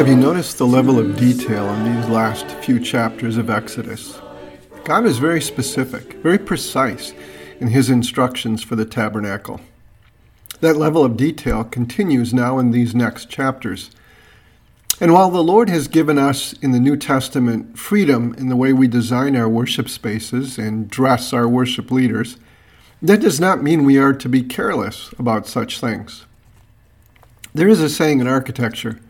Have you noticed the level of detail in these last few chapters of Exodus? God is very specific, very precise in his instructions for the tabernacle. That level of detail continues now in these next chapters. And while the Lord has given us in the New Testament freedom in the way we design our worship spaces and dress our worship leaders, that does not mean we are to be careless about such things. There is a saying in architecture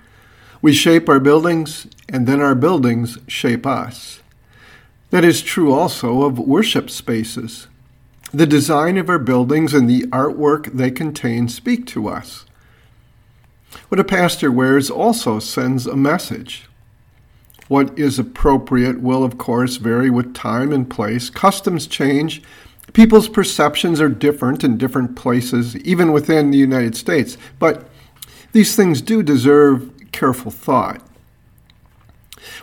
we shape our buildings, and then our buildings shape us. That is true also of worship spaces. The design of our buildings and the artwork they contain speak to us. What a pastor wears also sends a message. What is appropriate will, of course, vary with time and place. Customs change. People's perceptions are different in different places, even within the United States. But these things do deserve careful thought.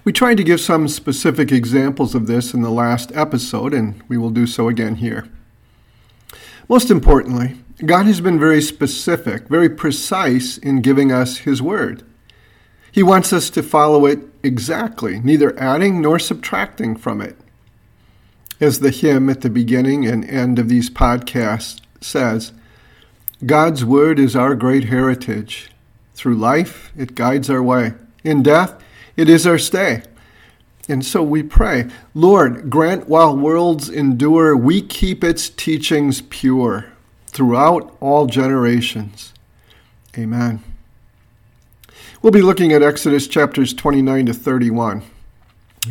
We tried to give some specific examples of this in the last episode, and we will do so again here. Most importantly, God has been very specific, very precise in giving us His Word. He wants us to follow it exactly, neither adding nor subtracting from it. As the hymn at the beginning and end of these podcasts says, God's Word is our great heritage. Through life, it guides our way. In death, it is our stay. And so we pray, Lord, grant while worlds endure, we keep its teachings pure throughout all generations. Amen. We'll be looking at Exodus chapters 29 to 31.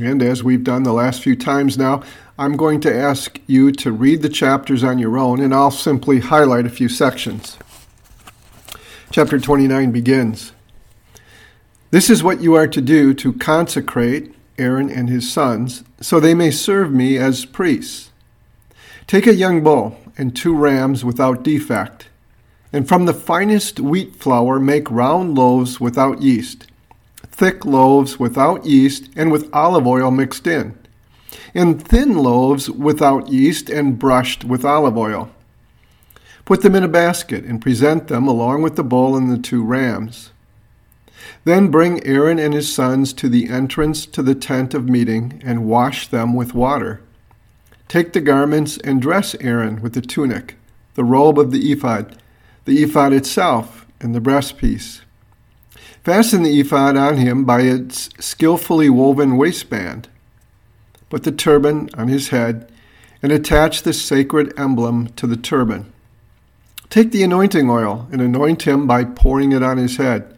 And as we've done the last few times now, I'm going to ask you to read the chapters on your own, and I'll simply highlight a few sections. Chapter 29 begins This is what you are to do to consecrate Aaron and his sons, so they may serve me as priests. Take a young bull and two rams without defect, and from the finest wheat flour make round loaves without yeast, thick loaves without yeast and with olive oil mixed in, and thin loaves without yeast and brushed with olive oil. Put them in a basket and present them along with the bull and the two rams. Then bring Aaron and his sons to the entrance to the tent of meeting and wash them with water. Take the garments and dress Aaron with the tunic, the robe of the ephod, the ephod itself, and the breastpiece. Fasten the ephod on him by its skillfully woven waistband. Put the turban on his head and attach the sacred emblem to the turban. Take the anointing oil and anoint him by pouring it on his head.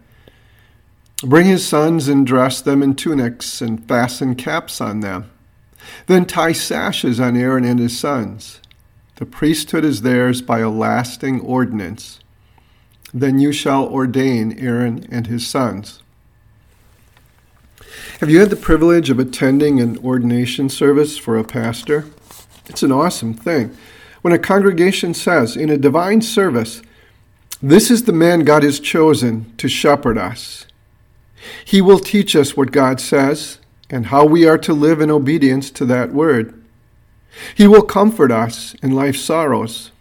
Bring his sons and dress them in tunics and fasten caps on them. Then tie sashes on Aaron and his sons. The priesthood is theirs by a lasting ordinance. Then you shall ordain Aaron and his sons. Have you had the privilege of attending an ordination service for a pastor? It's an awesome thing when a congregation says in a divine service, This is the man God has chosen to shepherd us. He will teach us what God says and how we are to live in obedience to that word. He will comfort us in life's sorrows.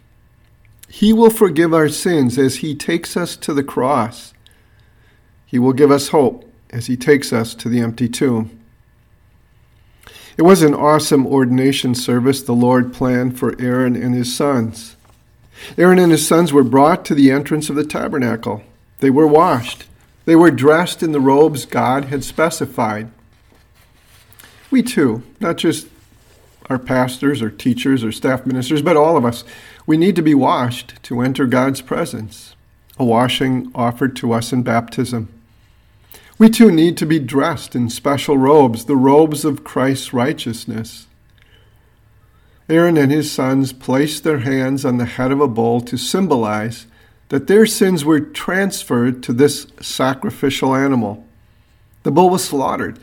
He will forgive our sins as He takes us to the cross. He will give us hope as He takes us to the empty tomb. It was an awesome ordination service the Lord planned for Aaron and his sons. Aaron and his sons were brought to the entrance of the tabernacle. They were washed. They were dressed in the robes God had specified. We too, not just our pastors or teachers or staff ministers, but all of us, we need to be washed to enter God's presence, a washing offered to us in baptism. We too need to be dressed in special robes, the robes of Christ's righteousness. Aaron and his sons placed their hands on the head of a bull to symbolize that their sins were transferred to this sacrificial animal. The bull was slaughtered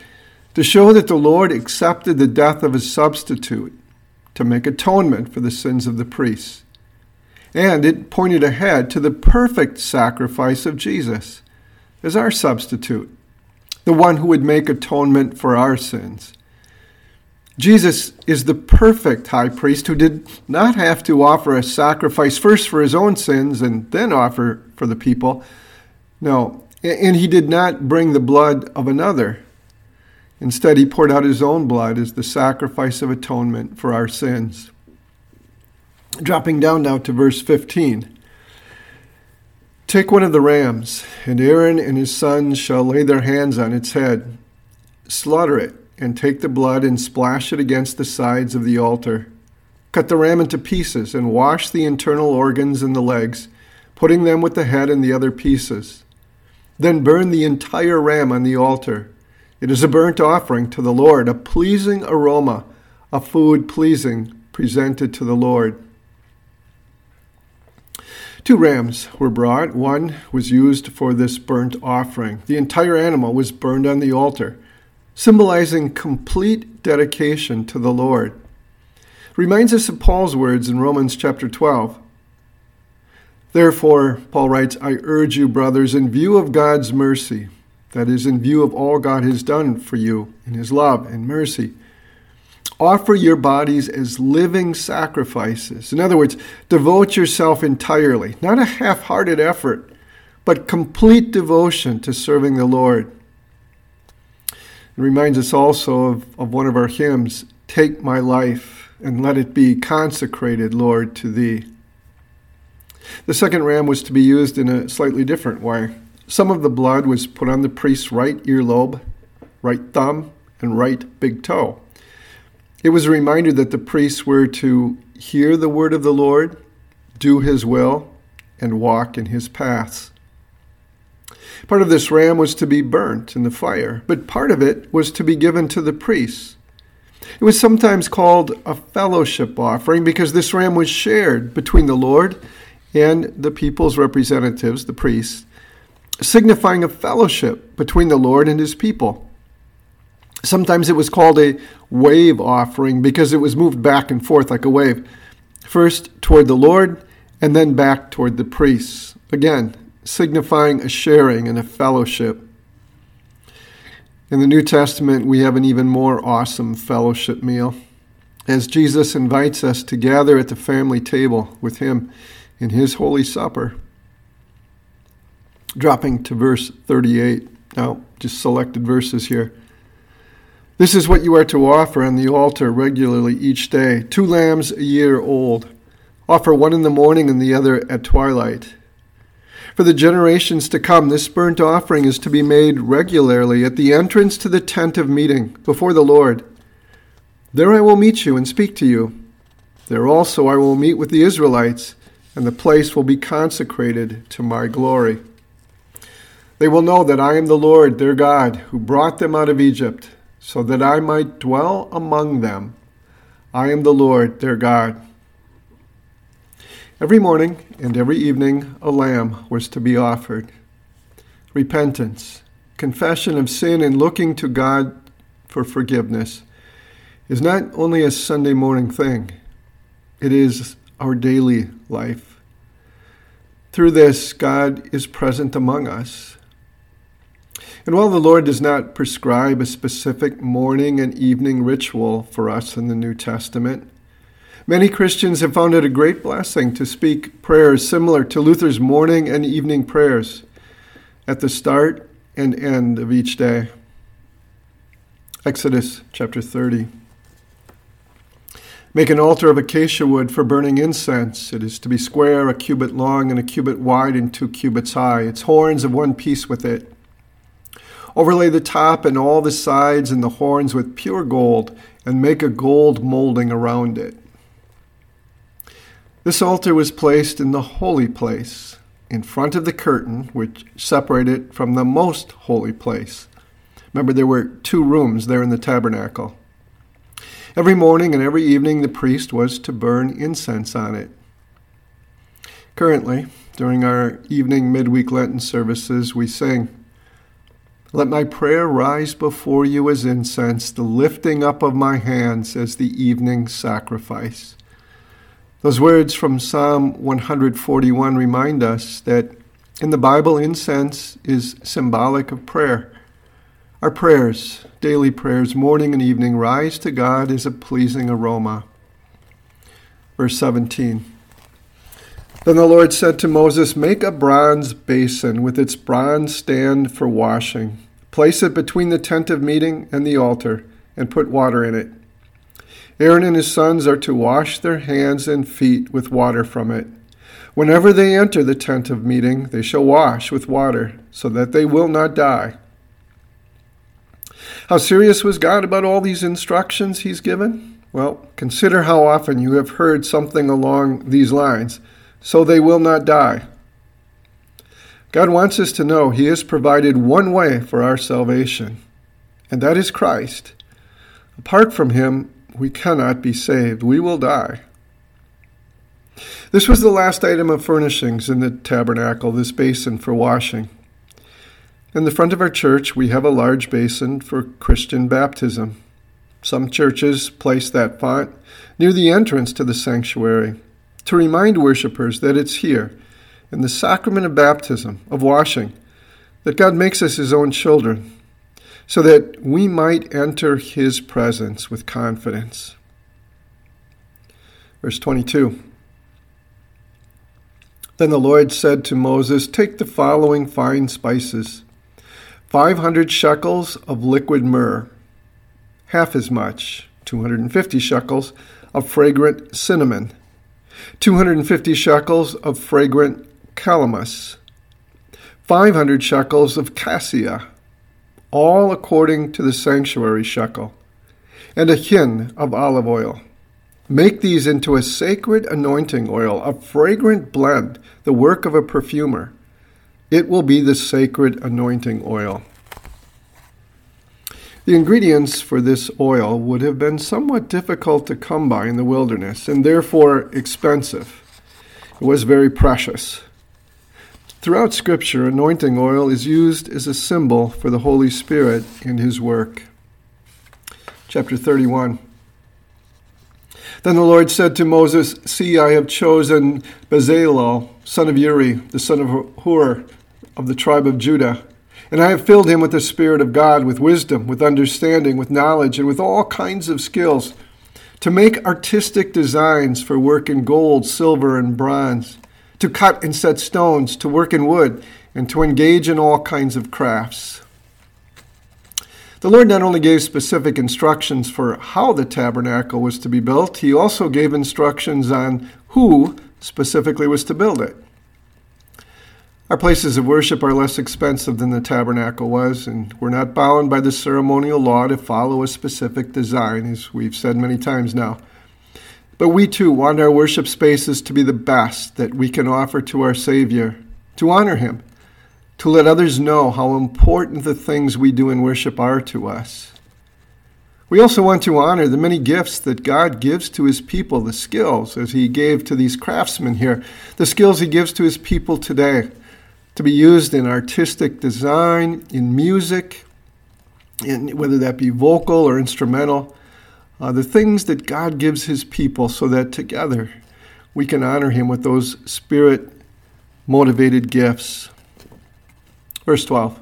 to show that the Lord accepted the death of his substitute to make atonement for the sins of the priests. And it pointed ahead to the perfect sacrifice of Jesus as our substitute the one who would make atonement for our sins, Jesus is the perfect high priest who did not have to offer a sacrifice first for his own sins and then offer for the people. No, and he did not bring the blood of another. Instead, he poured out his own blood as the sacrifice of atonement for our sins. Dropping down now to verse 15. Take one of the rams, and Aaron and his sons shall lay their hands on its head. Slaughter it and take the blood and splash it against the sides of the altar. Cut the ram into pieces and wash the internal organs and the legs, putting them with the head and the other pieces. Then burn the entire ram on the altar. It is a burnt offering to the Lord, a pleasing aroma, a food pleasing presented to the Lord. Two rams were brought. One was used for this burnt offering. The entire animal was burned on the altar symbolizing complete dedication to the Lord. Reminds us of Paul's words in Romans chapter 12. Therefore, Paul writes, I urge you, brothers, in view of God's mercy, that is, in view of all God has done for you in his love and mercy, offer your bodies as living sacrifices. In other words, devote yourself entirely, not a half hearted effort, but complete devotion to serving the Lord. It reminds us also of, of one of our hymns Take my life and let it be consecrated, Lord, to thee. The second ram was to be used in a slightly different way. Some of the blood was put on the priest's right earlobe, right thumb, and right big toe. It was a reminder that the priests were to hear the word of the Lord, do his will, and walk in his paths. Part of this ram was to be burnt in the fire, but part of it was to be given to the priests. It was sometimes called a fellowship offering because this ram was shared between the Lord and the people's representatives, the priests, signifying a fellowship between the Lord and his people. Sometimes it was called a wave offering because it was moved back and forth like a wave, first toward the Lord and then back toward the priests. Again, signifying a sharing and a fellowship. In the New Testament, we have an even more awesome fellowship meal as Jesus invites us to gather at the family table with him in his Holy Supper. Dropping to verse 38. Now, just selected verses here. This is what you are to offer on the altar regularly each day two lambs a year old. Offer one in the morning and the other at twilight. For the generations to come, this burnt offering is to be made regularly at the entrance to the tent of meeting before the Lord. There I will meet you and speak to you. There also I will meet with the Israelites, and the place will be consecrated to my glory. They will know that I am the Lord their God, who brought them out of Egypt, so that I might dwell among them. I am the Lord their God. Every morning and every evening, a lamb was to be offered. Repentance, confession of sin, and looking to God for forgiveness is not only a Sunday morning thing, it is our daily life. Through this, God is present among us. And while the Lord does not prescribe a specific morning and evening ritual for us in the New Testament, Many Christians have found it a great blessing to speak prayers similar to Luther's morning and evening prayers at the start and end of each day. Exodus chapter 30. Make an altar of acacia wood for burning incense. It is to be square, a cubit long, and a cubit wide, and two cubits high. Its horns of one piece with it. Overlay the top and all the sides and the horns with pure gold, and make a gold molding around it. This altar was placed in the holy place, in front of the curtain which separated it from the most holy place. Remember, there were two rooms there in the tabernacle. Every morning and every evening, the priest was to burn incense on it. Currently, during our evening midweek Lenten services, we sing, Let my prayer rise before you as incense, the lifting up of my hands as the evening sacrifice. Those words from Psalm 141 remind us that in the Bible, incense is symbolic of prayer. Our prayers, daily prayers, morning and evening, rise to God as a pleasing aroma. Verse 17. Then the Lord said to Moses, Make a bronze basin with its bronze stand for washing. Place it between the tent of meeting and the altar, and put water in it. Aaron and his sons are to wash their hands and feet with water from it. Whenever they enter the tent of meeting, they shall wash with water, so that they will not die. How serious was God about all these instructions he's given? Well, consider how often you have heard something along these lines so they will not die. God wants us to know He has provided one way for our salvation, and that is Christ. Apart from Him, we cannot be saved. We will die. This was the last item of furnishings in the tabernacle, this basin for washing. In the front of our church, we have a large basin for Christian baptism. Some churches place that font near the entrance to the sanctuary to remind worshippers that it's here, in the sacrament of baptism, of washing, that God makes us His own children, so that we might enter His presence with confidence. Verse 22. Then the Lord said to Moses, Take the following fine spices 500 shekels of liquid myrrh, half as much, 250 shekels of fragrant cinnamon, 250 shekels of fragrant calamus, 500 shekels of cassia, all according to the sanctuary shekel, and a hin of olive oil. Make these into a sacred anointing oil, a fragrant blend, the work of a perfumer. It will be the sacred anointing oil. The ingredients for this oil would have been somewhat difficult to come by in the wilderness and therefore expensive. It was very precious. Throughout Scripture, anointing oil is used as a symbol for the Holy Spirit and His work. Chapter 31. Then the Lord said to Moses, See, I have chosen Bezalel, son of Uri, the son of Hur, of the tribe of Judah. And I have filled him with the Spirit of God, with wisdom, with understanding, with knowledge, and with all kinds of skills, to make artistic designs for work in gold, silver, and bronze, to cut and set stones, to work in wood, and to engage in all kinds of crafts. The Lord not only gave specific instructions for how the tabernacle was to be built, he also gave instructions on who specifically was to build it. Our places of worship are less expensive than the tabernacle was, and we're not bound by the ceremonial law to follow a specific design, as we've said many times now. But we too want our worship spaces to be the best that we can offer to our Savior, to honor Him, to let others know how important the things we do in worship are to us. We also want to honor the many gifts that God gives to his people, the skills, as he gave to these craftsmen here, the skills he gives to his people today, to be used in artistic design, in music, in, whether that be vocal or instrumental, uh, the things that God gives his people so that together we can honor him with those spirit motivated gifts. Verse 12.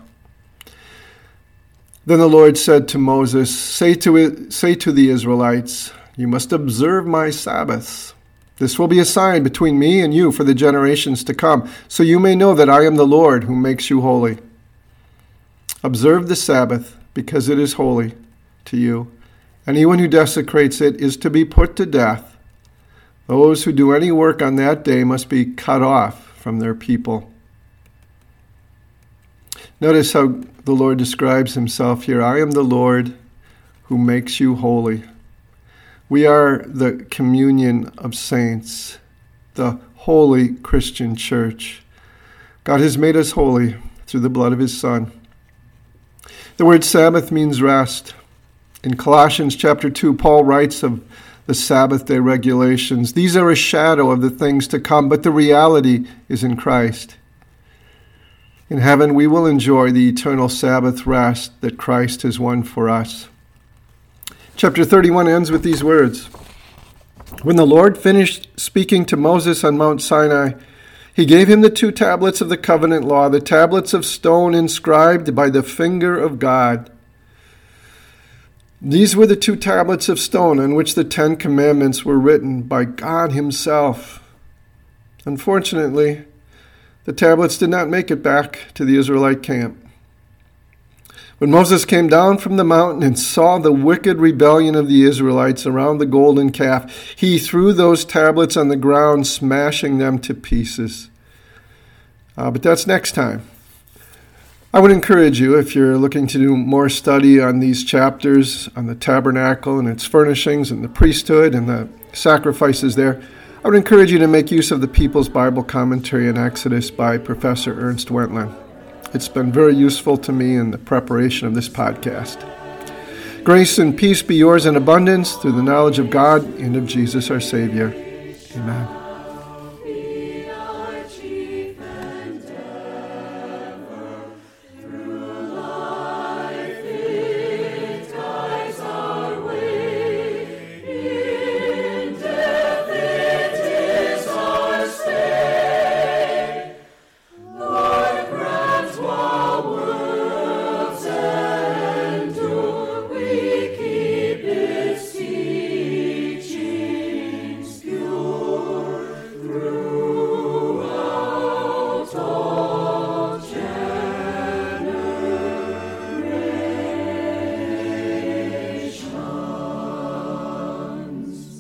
Then the Lord said to Moses, say to, say to the Israelites, You must observe my Sabbaths. This will be a sign between me and you for the generations to come, so you may know that I am the Lord who makes you holy. Observe the Sabbath, because it is holy to you. Anyone who desecrates it is to be put to death. Those who do any work on that day must be cut off from their people. Notice how the Lord describes himself here I am the Lord who makes you holy. We are the communion of saints, the holy Christian church. God has made us holy through the blood of his Son. The word Sabbath means rest. In Colossians chapter 2, Paul writes of the Sabbath day regulations. These are a shadow of the things to come, but the reality is in Christ. In heaven, we will enjoy the eternal Sabbath rest that Christ has won for us. Chapter 31 ends with these words When the Lord finished speaking to Moses on Mount Sinai, he gave him the two tablets of the covenant law, the tablets of stone inscribed by the finger of God. These were the two tablets of stone on which the Ten Commandments were written by God Himself. Unfortunately, the tablets did not make it back to the Israelite camp. When Moses came down from the mountain and saw the wicked rebellion of the Israelites around the golden calf, he threw those tablets on the ground, smashing them to pieces. Uh, but that's next time. I would encourage you, if you're looking to do more study on these chapters, on the tabernacle and its furnishings and the priesthood and the sacrifices there, I would encourage you to make use of the People's Bible Commentary in Exodus by Professor Ernst Wendland. It's been very useful to me in the preparation of this podcast. Grace and peace be yours in abundance through the knowledge of God and of Jesus our Savior. Amen.